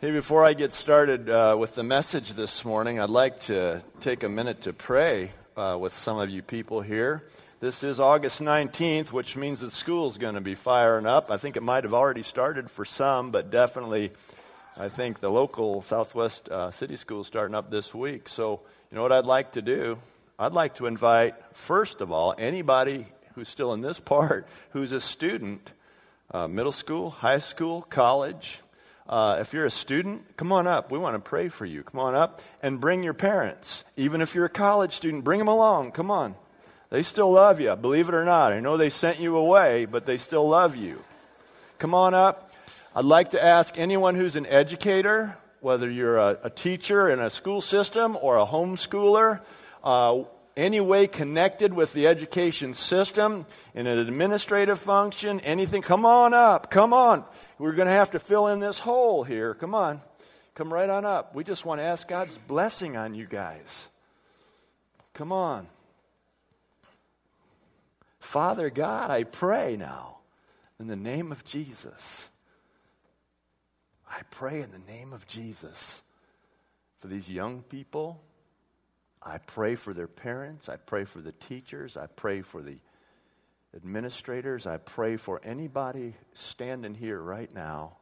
Hey, before I get started uh, with the message this morning, I'd like to take a minute to pray uh, with some of you people here. This is August 19th, which means that school's going to be firing up. I think it might have already started for some, but definitely, I think the local Southwest uh, City School is starting up this week. So, you know what I'd like to do? I'd like to invite, first of all, anybody who's still in this part who's a student, uh, middle school, high school, college uh, if you're a student, come on up. We want to pray for you. Come on up and bring your parents. Even if you're a college student, bring them along. Come on. They still love you, believe it or not. I know they sent you away, but they still love you. Come on up. I'd like to ask anyone who's an educator, whether you're a, a teacher in a school system or a homeschooler, uh, any way connected with the education system, in an administrative function, anything, come on up. Come on. We're going to have to fill in this hole here. Come on. Come right on up. We just want to ask God's blessing on you guys. Come on. Father God, I pray now in the name of Jesus. I pray in the name of Jesus for these young people. I pray for their parents. I pray for the teachers. I pray for the administrators, I pray for anybody standing here right now.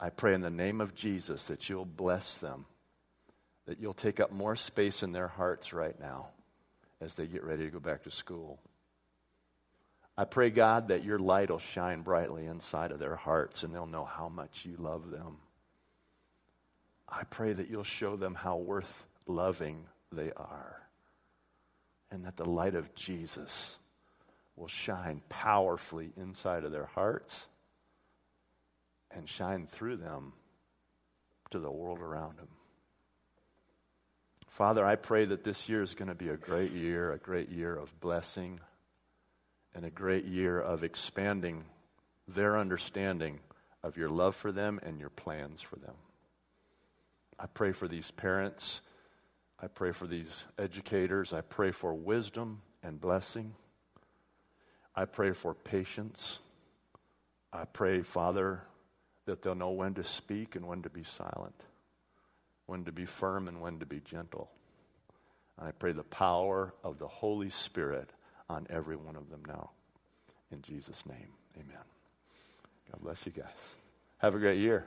I pray in the name of Jesus that you'll bless them, that you'll take up more space in their hearts right now as they get ready to go back to school. I pray, God, that your light will shine brightly inside of their hearts and they'll know how much you love them. I pray that you'll show them how worth loving they are and that the light of Jesus will shine powerfully inside of their hearts and shine through them to the world around them. Father, I pray that this year is going to be a great year, a great year of blessing, and a great year of expanding their understanding of your love for them and your plans for them. I pray for these parents I pray for these educators. I pray for wisdom and blessing. I pray for patience. I pray, Father, that they'll know when to speak and when to be silent, when to be firm and when to be gentle. And I pray the power of the Holy Spirit on every one of them now. In Jesus' name, amen. God bless you guys. Have a great year.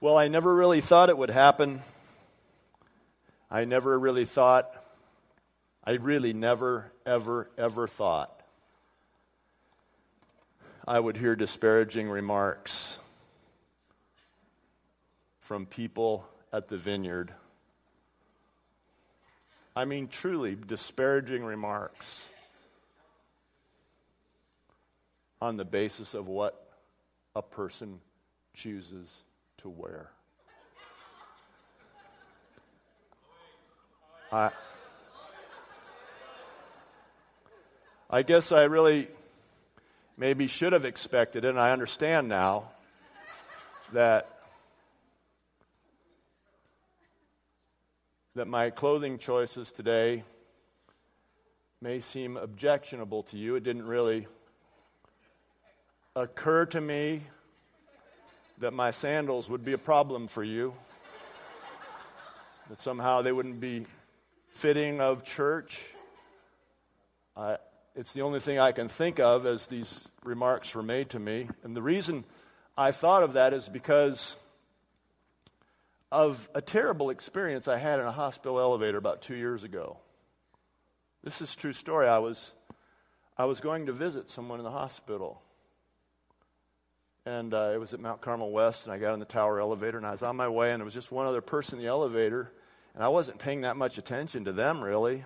Well, I never really thought it would happen. I never really thought, I really never, ever, ever thought I would hear disparaging remarks from people at the vineyard. I mean, truly disparaging remarks on the basis of what a person chooses to wear. I, I guess I really maybe should have expected it, and I understand now that that my clothing choices today may seem objectionable to you. It didn't really occur to me that my sandals would be a problem for you, that somehow they wouldn't be fitting of church. I, it's the only thing I can think of as these remarks were made to me. And the reason I thought of that is because of a terrible experience I had in a hospital elevator about two years ago. This is true story. I was, I was going to visit someone in the hospital and uh, it was at Mount Carmel West, and I got in the tower elevator, and I was on my way, and there was just one other person in the elevator, and I wasn't paying that much attention to them, really.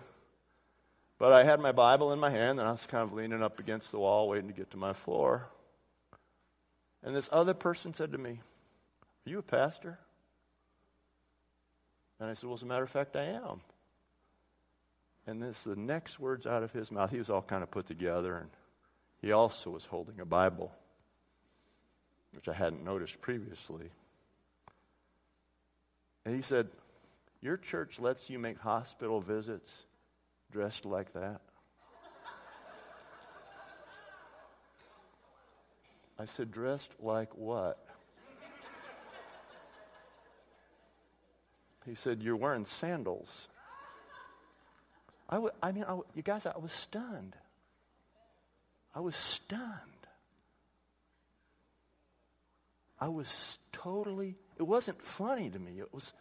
But I had my Bible in my hand, and I was kind of leaning up against the wall, waiting to get to my floor. And this other person said to me, Are you a pastor? And I said, Well, as a matter of fact, I am. And this, the next words out of his mouth, he was all kind of put together, and he also was holding a Bible which I hadn't noticed previously. And he said, Your church lets you make hospital visits dressed like that? I said, Dressed like what? He said, You're wearing sandals. I, w- I mean, I w- you guys, I was stunned. I was stunned. I was totally, it wasn't funny to me. It was,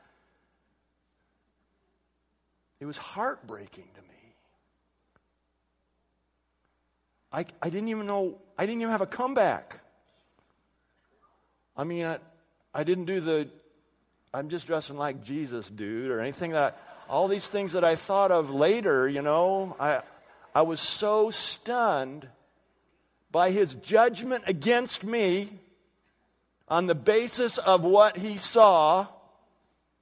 it was heartbreaking to me. I, I didn't even know, I didn't even have a comeback. I mean, I, I didn't do the, I'm just dressing like Jesus, dude, or anything that, all these things that I thought of later, you know. I, I was so stunned by his judgment against me on the basis of what he saw.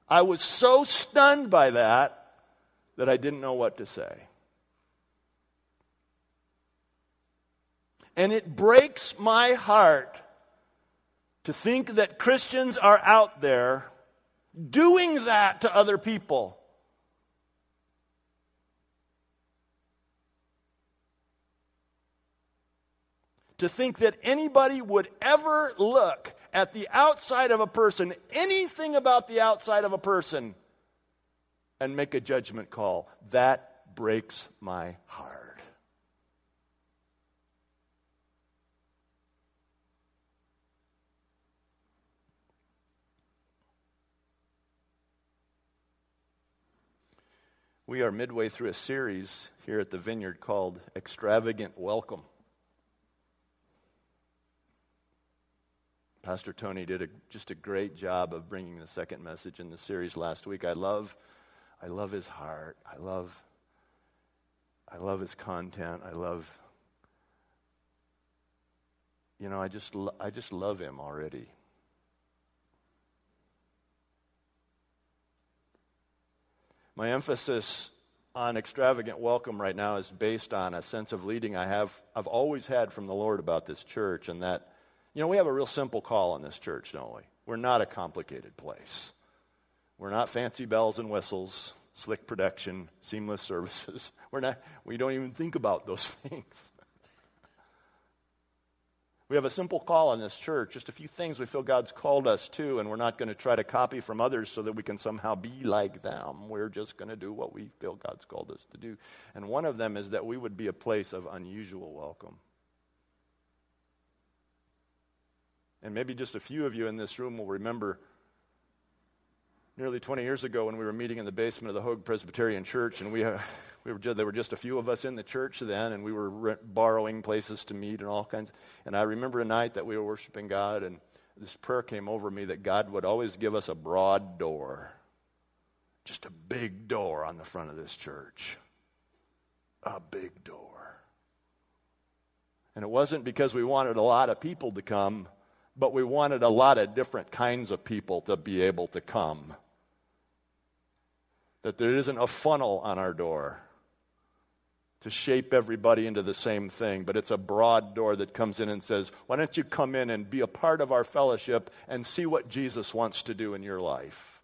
I was so stunned by that that I didn't know what to say. And it breaks my heart to think that Christians are out there doing that to other people. To think that anybody would ever look at the outside of a person, anything about the outside of a person, and make a judgment call. That breaks my heart. We are midway through a series here at the Vineyard called Extravagant Welcome. Pastor Tony did a, just a great job of bringing the second message in the series last week. I love, I love his heart. I love, I love his content. I love, you know, I just, I just love him already. My emphasis on extravagant welcome right now is based on a sense of leading I have I've always had from the Lord about this church and that you know we have a real simple call in this church, don't we? We're not a complicated place. We're not fancy bells and whistles, slick production, seamless services. We're not we don't even think about those things. We have a simple call in this church, just a few things we feel God's called us to, and we're not going to try to copy from others so that we can somehow be like them. We're just going to do what we feel God's called us to do. And one of them is that we would be a place of unusual welcome. And maybe just a few of you in this room will remember nearly 20 years ago when we were meeting in the basement of the Hogue Presbyterian Church, and we, uh, we were there were just a few of us in the church then, and we were rent, borrowing places to meet and all kinds. And I remember a night that we were worshiping God, and this prayer came over me that God would always give us a broad door, just a big door on the front of this church, a big door. And it wasn't because we wanted a lot of people to come, but we wanted a lot of different kinds of people to be able to come. That there isn't a funnel on our door to shape everybody into the same thing, but it's a broad door that comes in and says, Why don't you come in and be a part of our fellowship and see what Jesus wants to do in your life?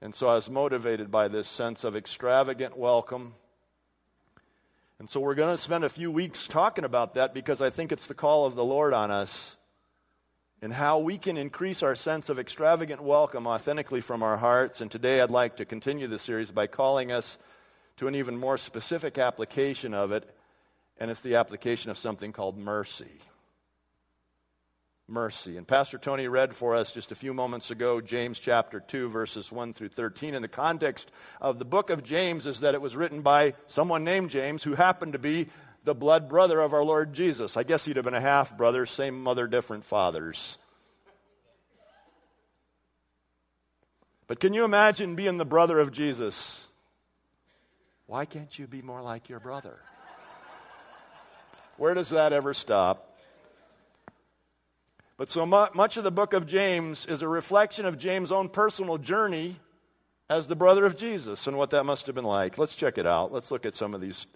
And so I was motivated by this sense of extravagant welcome. And so we're going to spend a few weeks talking about that because I think it's the call of the Lord on us and how we can increase our sense of extravagant welcome authentically from our hearts. And today I'd like to continue the series by calling us to an even more specific application of it, and it's the application of something called mercy. Mercy. And Pastor Tony read for us just a few moments ago James chapter 2, verses 1 through 13. And the context of the book of James is that it was written by someone named James who happened to be the blood brother of our Lord Jesus. I guess he'd have been a half brother, same mother, different fathers. But can you imagine being the brother of Jesus? Why can't you be more like your brother? Where does that ever stop? But so much of the book of James is a reflection of James' own personal journey as the brother of Jesus and what that must have been like. Let's check it out. Let's look at some of these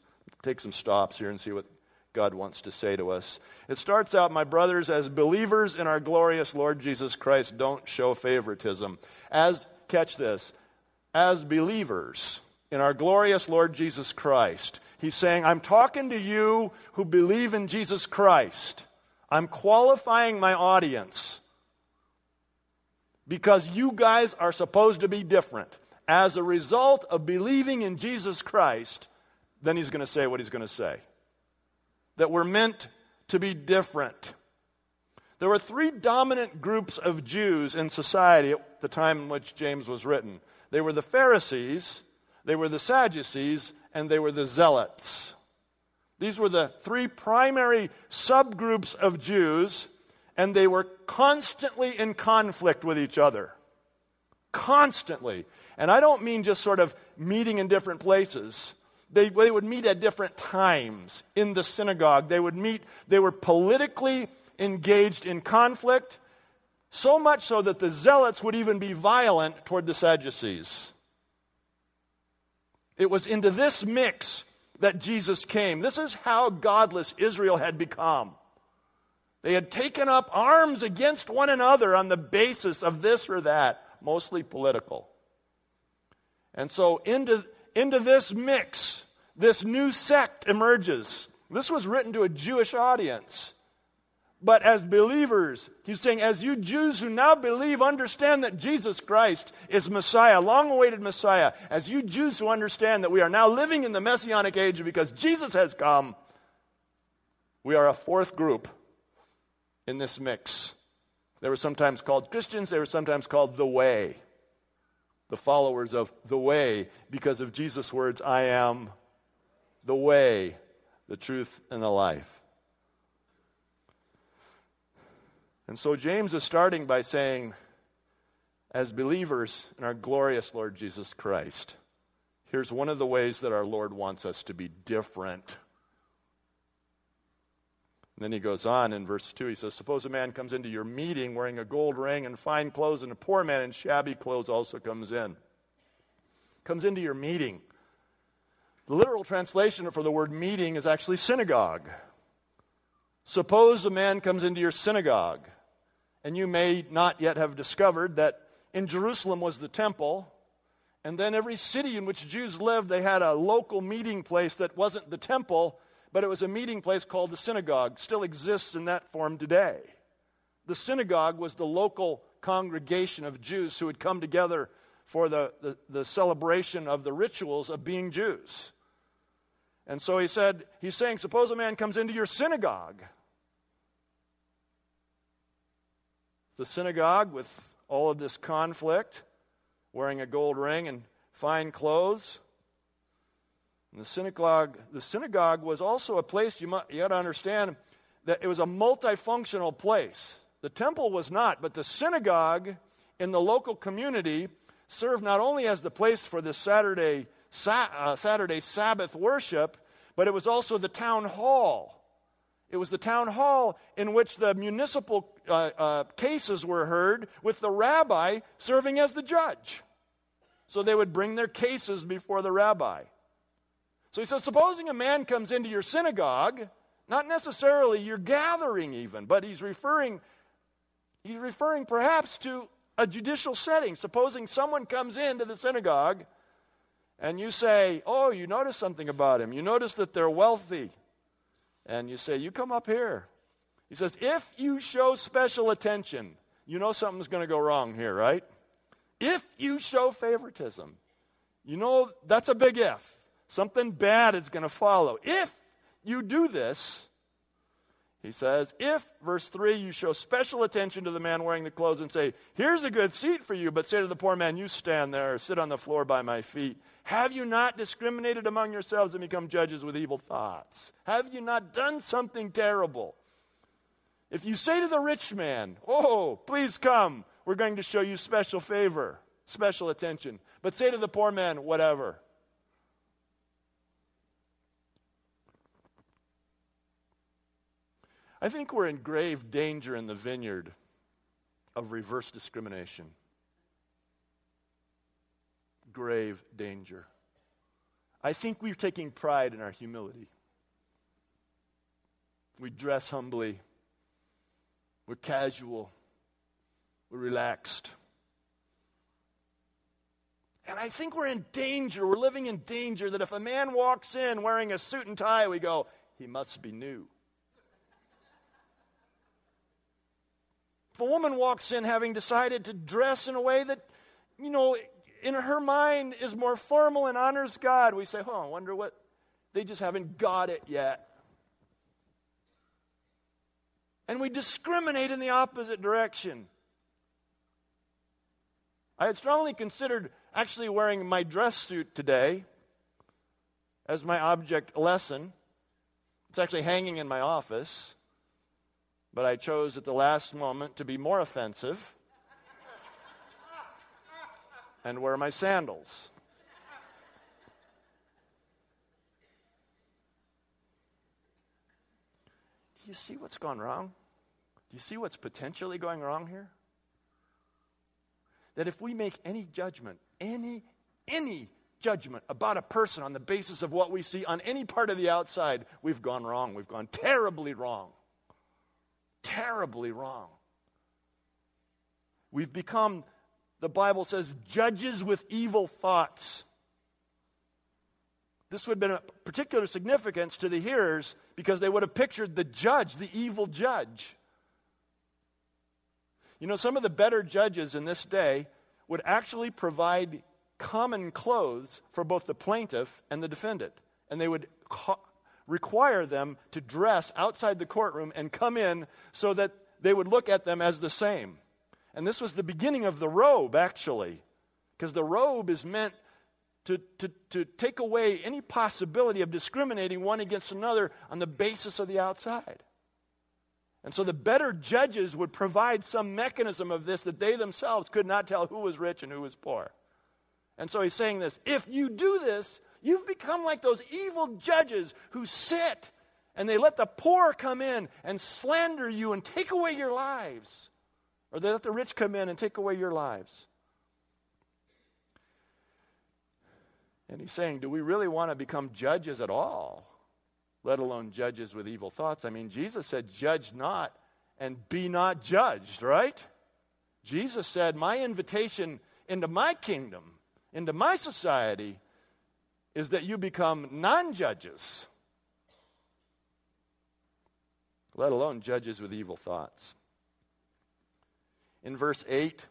take some stops here and see what God wants to say to us. It starts out, my brothers, as believers in our glorious Lord Jesus Christ, don't show favoritism. As, catch this, as believers in our glorious Lord Jesus Christ. He's saying, I'm talking to you who believe in Jesus Christ. I'm qualifying my audience because you guys are supposed to be different. As a result of believing in Jesus Christ, then he's going to say what he's going to say. That we're meant to be different. There were three dominant groups of Jews in society at the time in which James was written they were the Pharisees, they were the Sadducees, and they were the Zealots. These were the three primary subgroups of Jews, and they were constantly in conflict with each other. Constantly. And I don't mean just sort of meeting in different places. They, they would meet at different times in the synagogue. They would meet, they were politically engaged in conflict, so much so that the Zealots would even be violent toward the Sadducees. It was into this mix that Jesus came. This is how godless Israel had become. They had taken up arms against one another on the basis of this or that, mostly political. And so, into, into this mix, this new sect emerges. This was written to a Jewish audience. But as believers, he's saying, as you Jews who now believe, understand that Jesus Christ is Messiah, long awaited Messiah. As you Jews who understand that we are now living in the Messianic age because Jesus has come, we are a fourth group in this mix. They were sometimes called Christians, they were sometimes called the Way, the followers of the Way, because of Jesus' words, I am the way, the truth, and the life. And so James is starting by saying, as believers in our glorious Lord Jesus Christ, here's one of the ways that our Lord wants us to be different. And then he goes on in verse 2. He says, Suppose a man comes into your meeting wearing a gold ring and fine clothes, and a poor man in shabby clothes also comes in. Comes into your meeting. The literal translation for the word meeting is actually synagogue. Suppose a man comes into your synagogue. And you may not yet have discovered that in Jerusalem was the temple, and then every city in which Jews lived, they had a local meeting place that wasn't the temple, but it was a meeting place called the synagogue. Still exists in that form today. The synagogue was the local congregation of Jews who had come together for the, the, the celebration of the rituals of being Jews. And so he said, he's saying, suppose a man comes into your synagogue the synagogue with all of this conflict, wearing a gold ring and fine clothes. And the synagogue, the synagogue was also a place you, might, you got to understand that it was a multifunctional place. The temple was not, but the synagogue in the local community served not only as the place for the Saturday, uh, Saturday Sabbath worship, but it was also the town hall it was the town hall in which the municipal uh, uh, cases were heard, with the rabbi serving as the judge. So they would bring their cases before the rabbi. So he says, supposing a man comes into your synagogue, not necessarily your gathering even, but he's referring, he's referring perhaps to a judicial setting. Supposing someone comes into the synagogue and you say, Oh, you notice something about him. You notice that they're wealthy and you say, You come up here. He says, If you show special attention, you know something's going to go wrong here, right? If you show favoritism, you know that's a big if. Something bad is going to follow. If you do this, he says, if, verse 3, you show special attention to the man wearing the clothes and say, Here's a good seat for you, but say to the poor man, You stand there, or sit on the floor by my feet. Have you not discriminated among yourselves and become judges with evil thoughts? Have you not done something terrible? If you say to the rich man, Oh, please come, we're going to show you special favor, special attention. But say to the poor man, Whatever. I think we're in grave danger in the vineyard of reverse discrimination. Grave danger. I think we're taking pride in our humility. We dress humbly, we're casual, we're relaxed. And I think we're in danger. We're living in danger that if a man walks in wearing a suit and tie, we go, he must be new. If a woman walks in having decided to dress in a way that, you know, in her mind is more formal and honors God, we say, oh, I wonder what, they just haven't got it yet. And we discriminate in the opposite direction. I had strongly considered actually wearing my dress suit today as my object lesson. It's actually hanging in my office, but I chose at the last moment to be more offensive and wear my sandals. Do you see what's gone wrong? Do you see what's potentially going wrong here? that if we make any judgment, any, any judgment about a person on the basis of what we see on any part of the outside, we've gone wrong. We've gone terribly wrong. Terribly wrong. We've become, the Bible says, judges with evil thoughts. This would have been of particular significance to the hearers because they would have pictured the judge, the evil judge. You know, some of the better judges in this day would actually provide common clothes for both the plaintiff and the defendant. And they would require them to dress outside the courtroom and come in so that they would look at them as the same. And this was the beginning of the robe, actually, because the robe is meant to, to, to take away any possibility of discriminating one against another on the basis of the outside. And so the better judges would provide some mechanism of this that they themselves could not tell who was rich and who was poor. And so he's saying this if you do this, you've become like those evil judges who sit and they let the poor come in and slander you and take away your lives. Or they let the rich come in and take away your lives. And he's saying, do we really want to become judges at all? let alone judges with evil thoughts. I mean, Jesus said, Judge not and be not judged, right? Jesus said, My invitation into my kingdom, into my society, is that you become non judges, let alone judges with evil thoughts. In verse 8,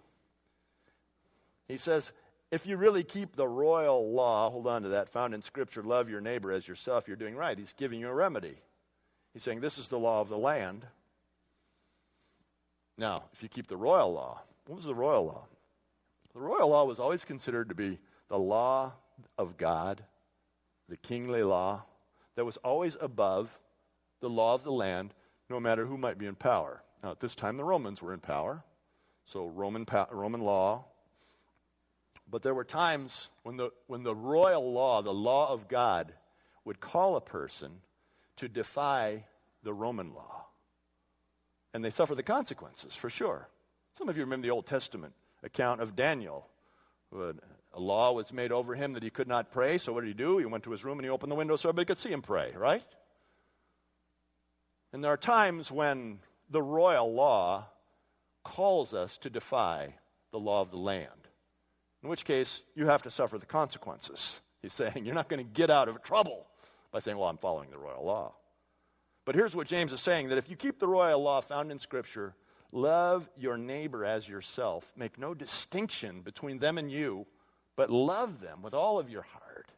he says, if you really keep the royal law, hold on to that, found in Scripture, love your neighbor as yourself, you're doing right. He's giving you a remedy. He's saying this is the law of the land. Now, if you keep the royal law, what was the royal law? The royal law was always considered to be the law of God, the kingly law, that was always above the law of the land, no matter who might be in power. Now, at this time, the Romans were in power, so Roman, Roman law but there were times when the, when the royal law, the law of God, would call a person to defy the Roman law. And they suffer the consequences, for sure. Some of you remember the Old Testament account of Daniel. A law was made over him that he could not pray, so what did he do? He went to his room and he opened the window so everybody could see him pray, right? And there are times when the royal law calls us to defy the law of the land in which case you have to suffer the consequences. He's saying you're not going to get out of trouble by saying, Well, I'm following the royal law. But here's what James is saying that if you keep the royal law found in Scripture, love your neighbor as yourself, make no distinction between them and you, but love them with all of your heart,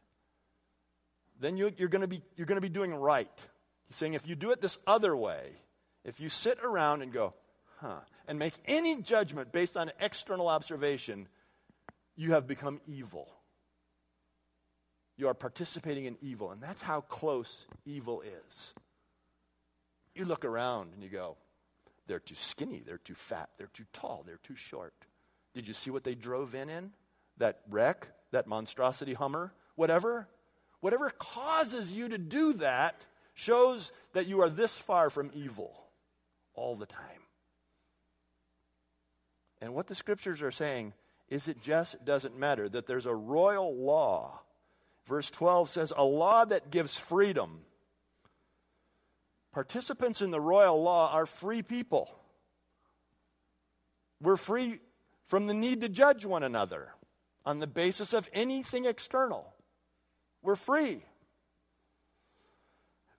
then you, are going to be, you're going to be doing right. He's saying if you do it this other way, if you sit around and go, huh, and make any judgment based on external observation, you have become evil. You are participating in evil, and that's how close evil is. You look around and you go, they're too skinny, they're too fat, they're too tall, they're too short. Did you see what they drove in in? That wreck, that monstrosity Hummer, whatever? Whatever causes you to do that shows that you are this far from evil all the time. And what the scriptures are saying is it just doesn't matter that there's a royal law. Verse 12 says, a law that gives freedom. Participants in the royal law are free people. We're free from the need to judge one another. On the basis of anything external. We're free.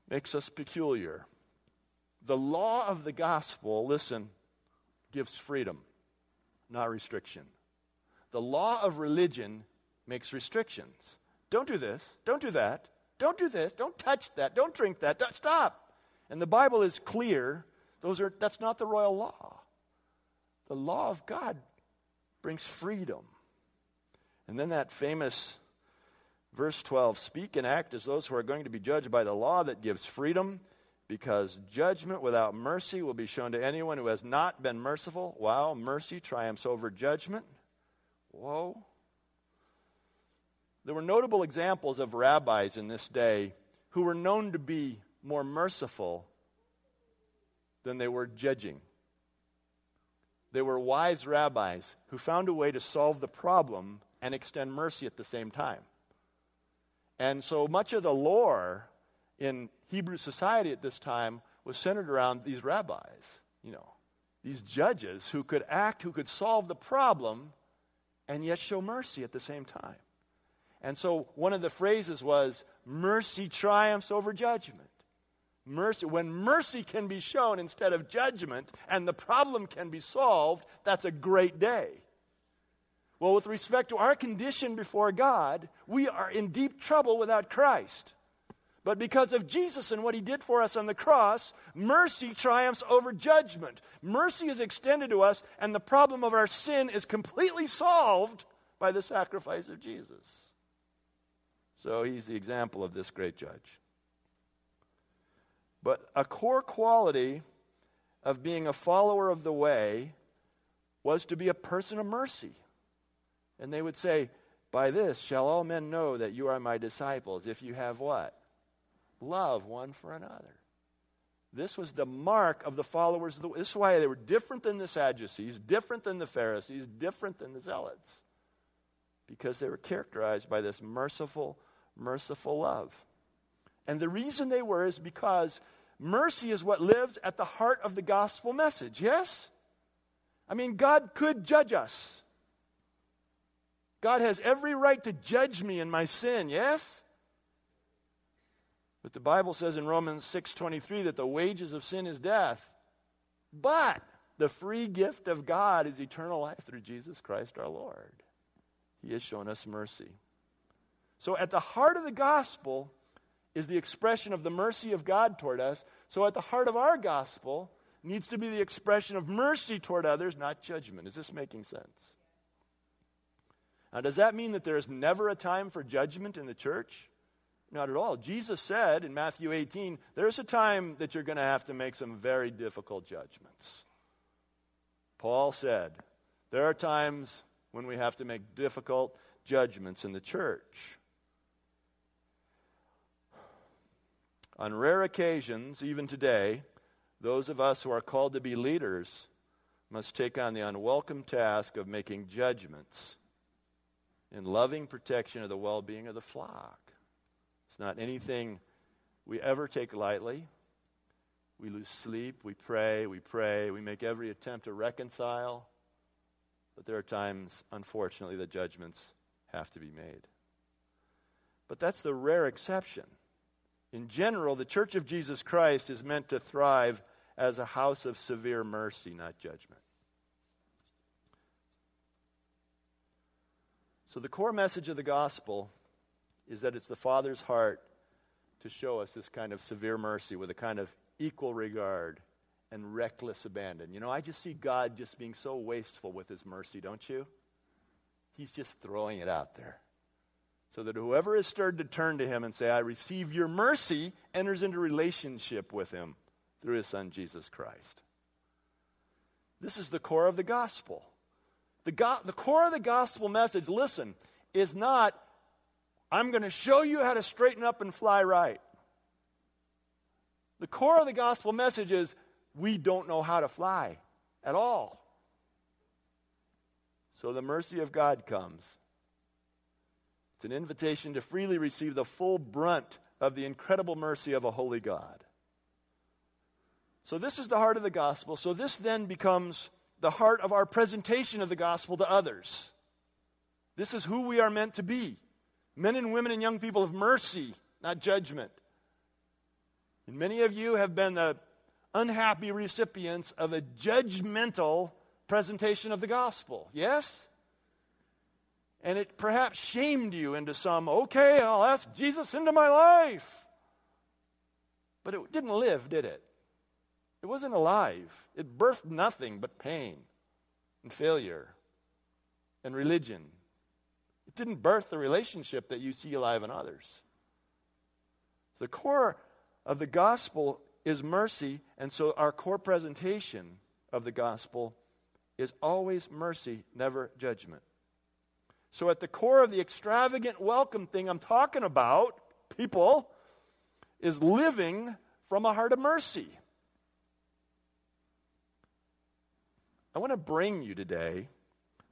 Makes us peculiar. The law of the gospel, listen, gives freedom, not restriction. The law of religion makes restrictions. Don't do this. Don't do that. Don't do this. Don't touch that. Don't drink that. Don't, stop. And the Bible is clear. Those are, that's not the royal law. The law of God brings freedom. And then that famous verse 12 speak and act as those who are going to be judged by the law that gives freedom, because judgment without mercy will be shown to anyone who has not been merciful. Wow, mercy triumphs over judgment. Whoa. There were notable examples of rabbis in this day who were known to be more merciful than they were judging. They were wise rabbis who found a way to solve the problem and extend mercy at the same time. And so much of the lore in Hebrew society at this time was centered around these rabbis, you know, these judges who could act, who could solve the problem, and yet show mercy at the same time. And so one of the phrases was, mercy triumphs over judgment. Mercy, when mercy can be shown instead of judgment and the problem can be solved, that's a great day. Well, with respect to our condition before God, we are in deep trouble without Christ. But because of Jesus and what he did for us on the cross, mercy triumphs over judgment. Mercy is extended to us, and the problem of our sin is completely solved by the sacrifice of Jesus. So he's the example of this great judge. But a core quality of being a follower of the way was to be a person of mercy. And they would say, By this shall all men know that you are my disciples, if you have what? Love one for another. This was the mark of the followers. Of the, this is why they were different than the Sadducees, different than the Pharisees, different than the Zealots. Because they were characterized by this merciful, merciful love. And the reason they were is because mercy is what lives at the heart of the gospel message, yes? I mean, God could judge us. God has every right to judge me in my sin, yes? But the Bible says in Romans 6:23 that the wages of sin is death. But the free gift of God is eternal life through Jesus Christ our Lord. He has shown us mercy. So at the heart of the gospel is the expression of the mercy of God toward us. So at the heart of our gospel needs to be the expression of mercy toward others, not judgment. Is this making sense? Now, does that mean that there is never a time for judgment in the church? Not at all. Jesus said in Matthew 18, there's a time that you're going to have to make some very difficult judgments. Paul said, there are times when we have to make difficult judgments in the church. On rare occasions, even today, those of us who are called to be leaders must take on the unwelcome task of making judgments in loving protection of the well being of the flock. It's not anything we ever take lightly. We lose sleep, we pray, we pray, we make every attempt to reconcile. But there are times, unfortunately, that judgments have to be made. But that's the rare exception. In general, the Church of Jesus Christ is meant to thrive as a house of severe mercy, not judgment. So, the core message of the gospel is that it's the Father's heart to show us this kind of severe mercy with a kind of equal regard and reckless abandon. You know, I just see God just being so wasteful with his mercy, don't you? He's just throwing it out there. So that whoever is stirred to turn to him and say, I receive your mercy, enters into relationship with him through his son, Jesus Christ. This is the core of the gospel. The, go- the core of the gospel message, listen, is not, I'm going to show you how to straighten up and fly right. The core of the gospel message is, we don't know how to fly at all. So the mercy of God comes. It's an invitation to freely receive the full brunt of the incredible mercy of a holy God. So, this is the heart of the gospel. So, this then becomes the heart of our presentation of the gospel to others. This is who we are meant to be men and women and young people of mercy, not judgment. And many of you have been the unhappy recipients of a judgmental presentation of the gospel. Yes? And it perhaps shamed you into some, okay, I'll ask Jesus into my life. But it didn't live, did it? It wasn't alive. It birthed nothing but pain and failure and religion. It didn't birth the relationship that you see alive in others. So The core of the gospel is mercy, and so our core presentation of the gospel is always mercy, never judgment. So, at the core of the extravagant welcome thing I'm talking about, people, is living from a heart of mercy. I want to bring you today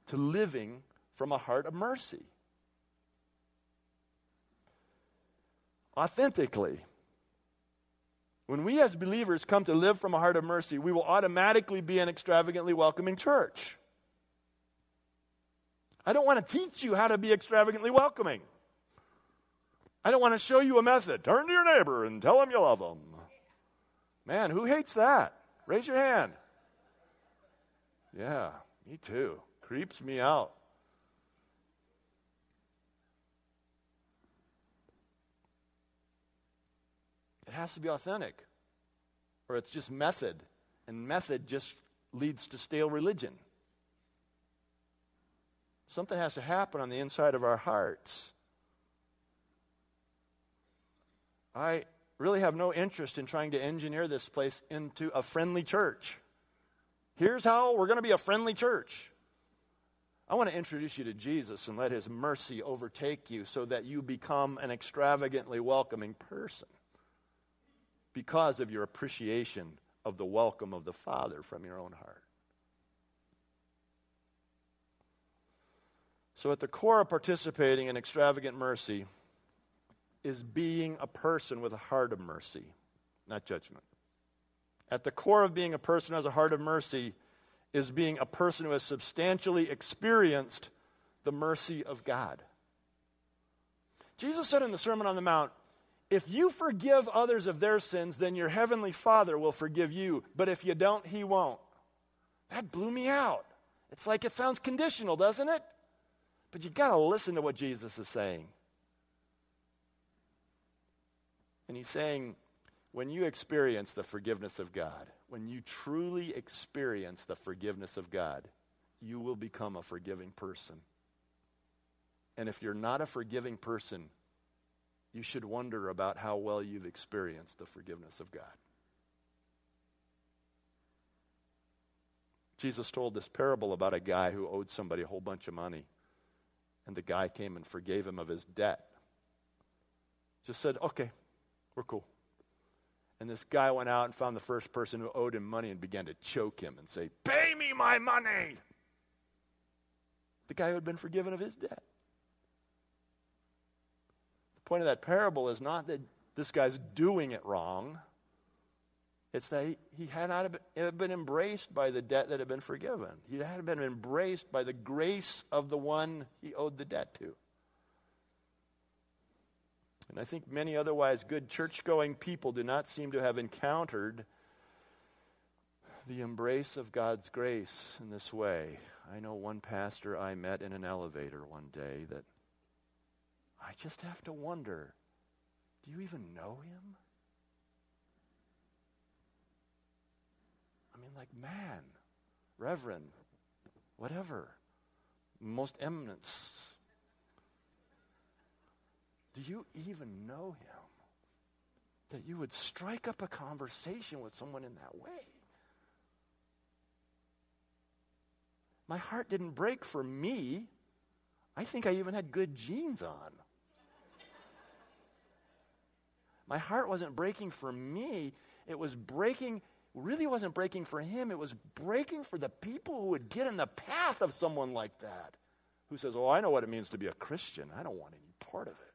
to living from a heart of mercy. Authentically. When we as believers come to live from a heart of mercy, we will automatically be an extravagantly welcoming church. I don't want to teach you how to be extravagantly welcoming. I don't want to show you a method. Turn to your neighbor and tell him you love them. Man, who hates that? Raise your hand. Yeah, me too. Creeps me out. It has to be authentic, or it's just method, and method just leads to stale religion. Something has to happen on the inside of our hearts. I really have no interest in trying to engineer this place into a friendly church. Here's how we're going to be a friendly church. I want to introduce you to Jesus and let his mercy overtake you so that you become an extravagantly welcoming person because of your appreciation of the welcome of the Father from your own heart. So, at the core of participating in extravagant mercy is being a person with a heart of mercy, not judgment. At the core of being a person who has a heart of mercy is being a person who has substantially experienced the mercy of God. Jesus said in the Sermon on the Mount, if you forgive others of their sins, then your heavenly Father will forgive you. But if you don't, he won't. That blew me out. It's like it sounds conditional, doesn't it? But you got to listen to what Jesus is saying. And he's saying, when you experience the forgiveness of God, when you truly experience the forgiveness of God, you will become a forgiving person. And if you're not a forgiving person, you should wonder about how well you've experienced the forgiveness of God. Jesus told this parable about a guy who owed somebody a whole bunch of money, and the guy came and forgave him of his debt. Just said, okay, we're cool. And this guy went out and found the first person who owed him money and began to choke him and say, Pay me my money. The guy who had been forgiven of his debt. The point of that parable is not that this guy's doing it wrong, it's that he, he had not been embraced by the debt that had been forgiven. He had been embraced by the grace of the one he owed the debt to. And I think many otherwise good church going people do not seem to have encountered the embrace of God's grace in this way. I know one pastor I met in an elevator one day that I just have to wonder do you even know him? I mean, like, man, reverend, whatever, most eminence do you even know him? That you would strike up a conversation with someone in that way. My heart didn't break for me. I think I even had good jeans on. My heart wasn't breaking for me, it was breaking, really wasn't breaking for him, it was breaking for the people who would get in the path of someone like that who says, Oh, I know what it means to be a Christian. I don't want any part of it.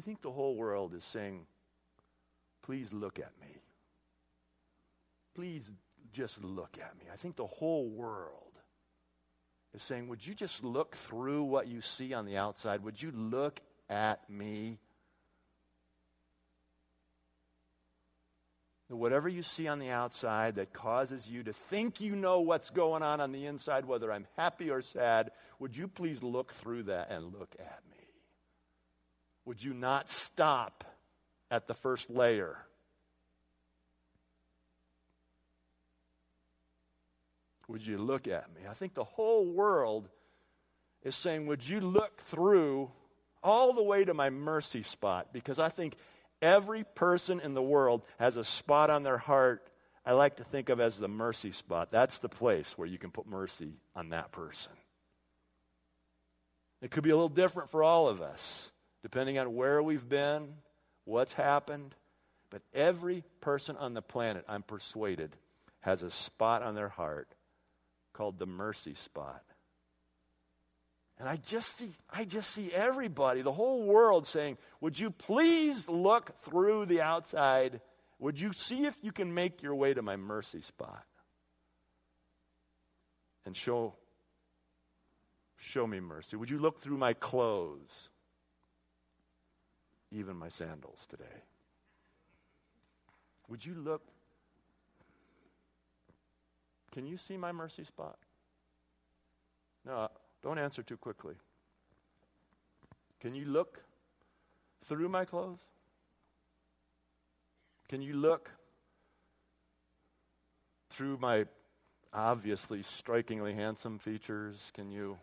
I think the whole world is saying, please look at me. Please just look at me? I think the whole world is saying, Would you just look through what you see on the outside? Would you look at me? Whatever you see on the outside that causes you to think you know what's going on on the inside, whether I'm happy or sad, would you please look through that and look at me? Would you not stop at the first layer? Would you look at me? I think the whole world is saying, Would you look through all the way to my mercy spot? Because I think every person in the world has a spot on their heart I like to think of as the mercy spot. That's the place where you can put mercy on that person. It could be a little different for all of us, depending on where we've been, what's happened. But every person on the planet, I'm persuaded, has a spot on their heart called the mercy spot. And I just see I just see everybody, the whole world saying, "Would you please look through the outside? Would you see if you can make your way to my mercy spot?" And show show me mercy. Would you look through my clothes? Even my sandals today. Would you look can you see my mercy spot? No, uh, don't answer too quickly. Can you look through my clothes? Can you look through my obviously strikingly handsome features? Can you?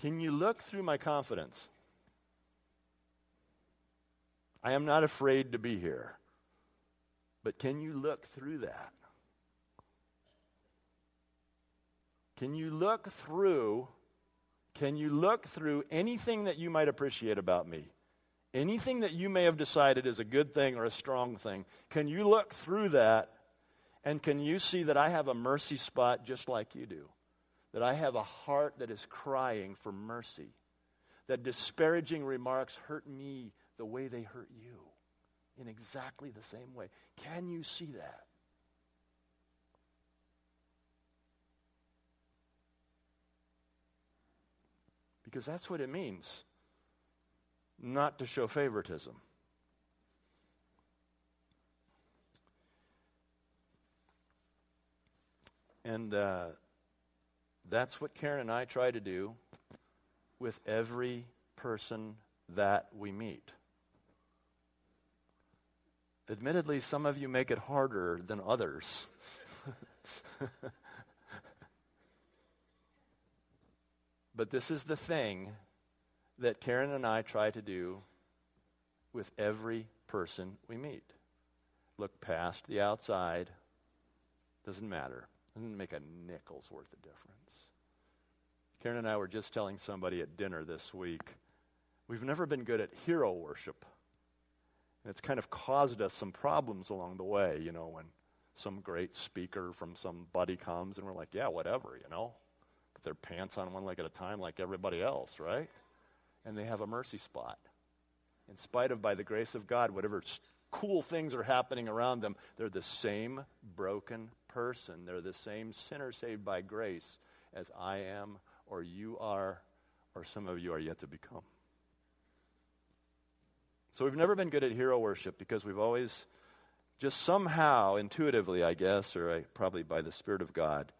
Can you look through my confidence? I am not afraid to be here. But can you look through that? Can you look through can you look through anything that you might appreciate about me? Anything that you may have decided is a good thing or a strong thing? Can you look through that and can you see that I have a mercy spot just like you do? That I have a heart that is crying for mercy? That disparaging remarks hurt me the way they hurt you in exactly the same way. Can you see that? Because that's what it means not to show favoritism. And uh, that's what Karen and I try to do with every person that we meet. Admittedly, some of you make it harder than others. but this is the thing that Karen and I try to do with every person we meet. Look past the outside. Doesn't matter. Doesn't make a nickel's worth of difference. Karen and I were just telling somebody at dinner this week we've never been good at hero worship. And it's kind of caused us some problems along the way, you know, when some great speaker from some buddy comes and we're like, yeah, whatever, you know. Put their pants on one leg at a time like everybody else, right? And they have a mercy spot. In spite of, by the grace of God, whatever cool things are happening around them, they're the same broken person. They're the same sinner saved by grace as I am, or you are, or some of you are yet to become. So we've never been good at hero worship because we've always just somehow, intuitively, I guess, or I, probably by the Spirit of God,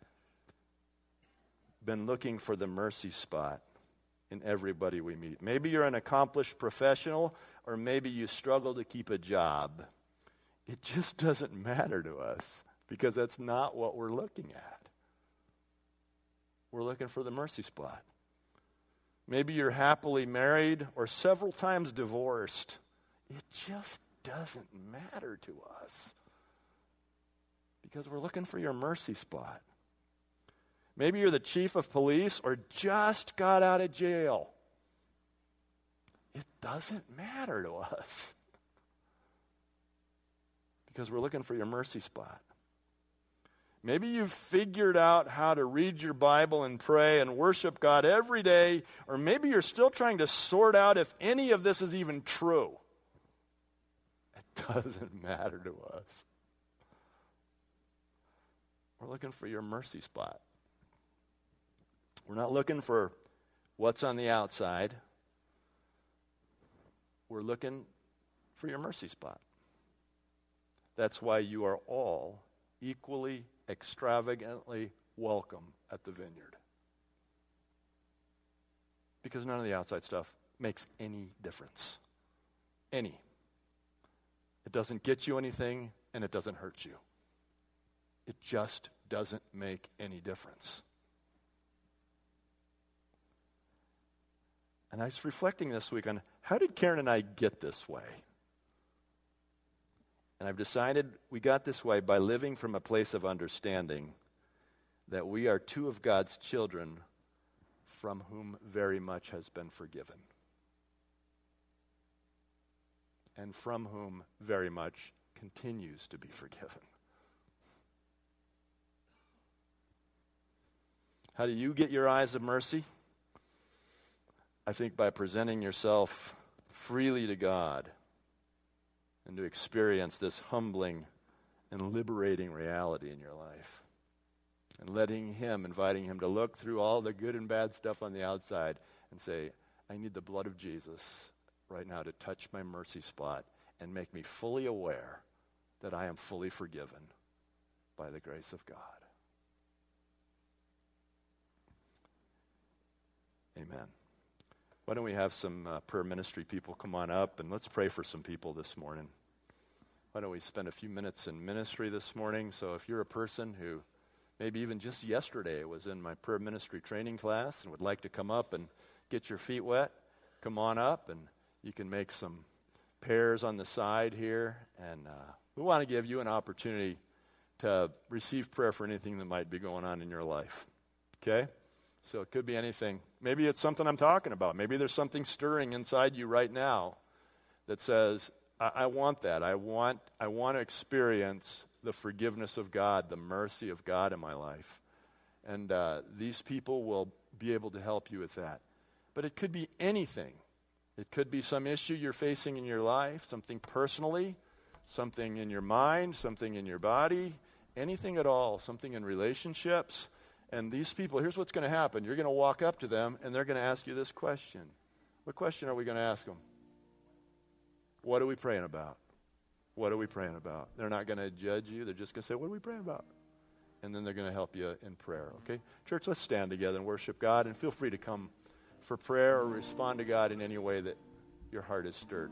been looking for the mercy spot in everybody we meet. Maybe you're an accomplished professional, or maybe you struggle to keep a job. It just doesn't matter to us because that's not what we're looking at. We're looking for the mercy spot. Maybe you're happily married or several times divorced. It just doesn't matter to us because we're looking for your mercy spot. Maybe you're the chief of police or just got out of jail. It doesn't matter to us because we're looking for your mercy spot. Maybe you've figured out how to read your Bible and pray and worship God every day, or maybe you're still trying to sort out if any of this is even true. It doesn't matter to us. We're looking for your mercy spot. We're not looking for what's on the outside. We're looking for your mercy spot. That's why you are all equally, extravagantly welcome at the vineyard. Because none of the outside stuff makes any difference. Any. It doesn't get you anything, and it doesn't hurt you. It just doesn't make any difference. And I was reflecting this week on how did Karen and I get this way? And I've decided we got this way by living from a place of understanding that we are two of God's children from whom very much has been forgiven. And from whom very much continues to be forgiven. How do you get your eyes of mercy? I think by presenting yourself freely to God and to experience this humbling and liberating reality in your life. And letting Him, inviting Him to look through all the good and bad stuff on the outside and say, I need the blood of Jesus right now to touch my mercy spot and make me fully aware that I am fully forgiven by the grace of God. Amen. Why don't we have some uh, prayer ministry people come on up and let's pray for some people this morning. Why don't we spend a few minutes in ministry this morning? So if you're a person who maybe even just yesterday was in my prayer ministry training class and would like to come up and get your feet wet, come on up and you can make some pairs on the side here. And uh, we want to give you an opportunity to receive prayer for anything that might be going on in your life. Okay? So it could be anything. Maybe it's something I'm talking about. Maybe there's something stirring inside you right now that says, I, want that. I want, I want to experience the forgiveness of God, the mercy of God in my life. And uh, these people will be able to help you with that. But it could be anything. It could be some issue you're facing in your life, something personally, something in your mind, something in your body, anything at all, something in relationships and these people, here's what's going to happen. You're going to walk up to them and they're going to ask you this question. What question are we going to ask them? What are we praying about? What are we praying about? They're not going to judge you. They're just going to say, What are we praying about? And then they're going to help you in prayer, okay? Church, let's stand together and worship God. And feel free to come for prayer or respond to God in any way that your heart is stirred.